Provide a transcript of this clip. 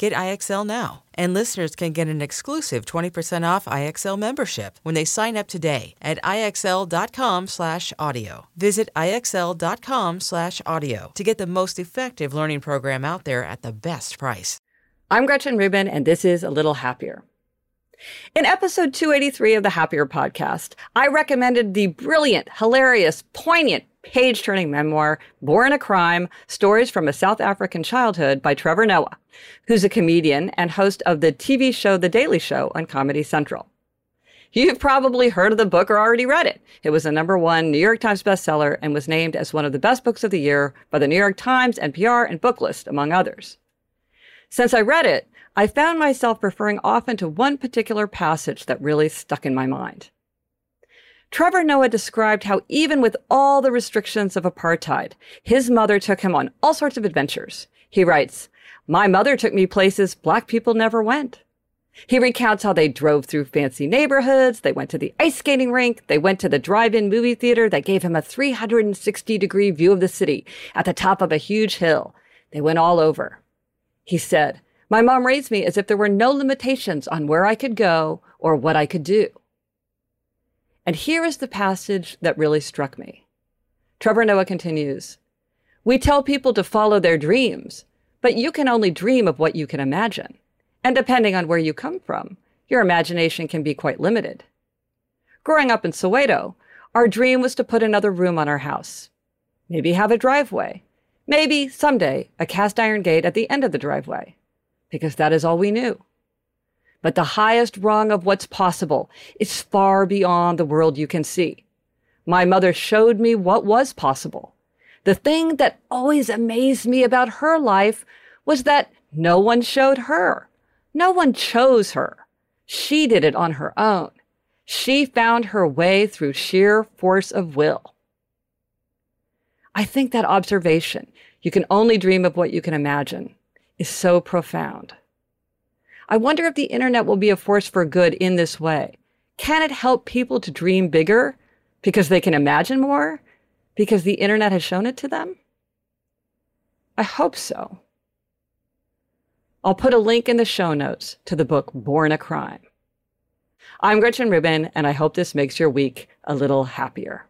Get IXL now. And listeners can get an exclusive 20% off IXL membership when they sign up today at IXL.com/audio. Visit IXL.com/audio to get the most effective learning program out there at the best price. I'm Gretchen Rubin, and this is A Little Happier. In episode 283 of the Happier podcast, I recommended the brilliant, hilarious, poignant, page turning memoir, Born a Crime Stories from a South African Childhood by Trevor Noah, who's a comedian and host of the TV show The Daily Show on Comedy Central. You've probably heard of the book or already read it. It was a number one New York Times bestseller and was named as one of the best books of the year by the New York Times, NPR, and Booklist, among others. Since I read it, I found myself referring often to one particular passage that really stuck in my mind. Trevor Noah described how even with all the restrictions of apartheid, his mother took him on all sorts of adventures. He writes, My mother took me places black people never went. He recounts how they drove through fancy neighborhoods, they went to the ice skating rink, they went to the drive-in movie theater that gave him a 360 degree view of the city at the top of a huge hill. They went all over. He said, My mom raised me as if there were no limitations on where I could go or what I could do. And here is the passage that really struck me. Trevor Noah continues We tell people to follow their dreams, but you can only dream of what you can imagine. And depending on where you come from, your imagination can be quite limited. Growing up in Soweto, our dream was to put another room on our house, maybe have a driveway, maybe someday a cast iron gate at the end of the driveway, because that is all we knew. But the highest rung of what's possible is far beyond the world you can see. My mother showed me what was possible. The thing that always amazed me about her life was that no one showed her. No one chose her. She did it on her own. She found her way through sheer force of will. I think that observation, you can only dream of what you can imagine, is so profound. I wonder if the internet will be a force for good in this way. Can it help people to dream bigger because they can imagine more? Because the internet has shown it to them? I hope so. I'll put a link in the show notes to the book Born a Crime. I'm Gretchen Rubin, and I hope this makes your week a little happier.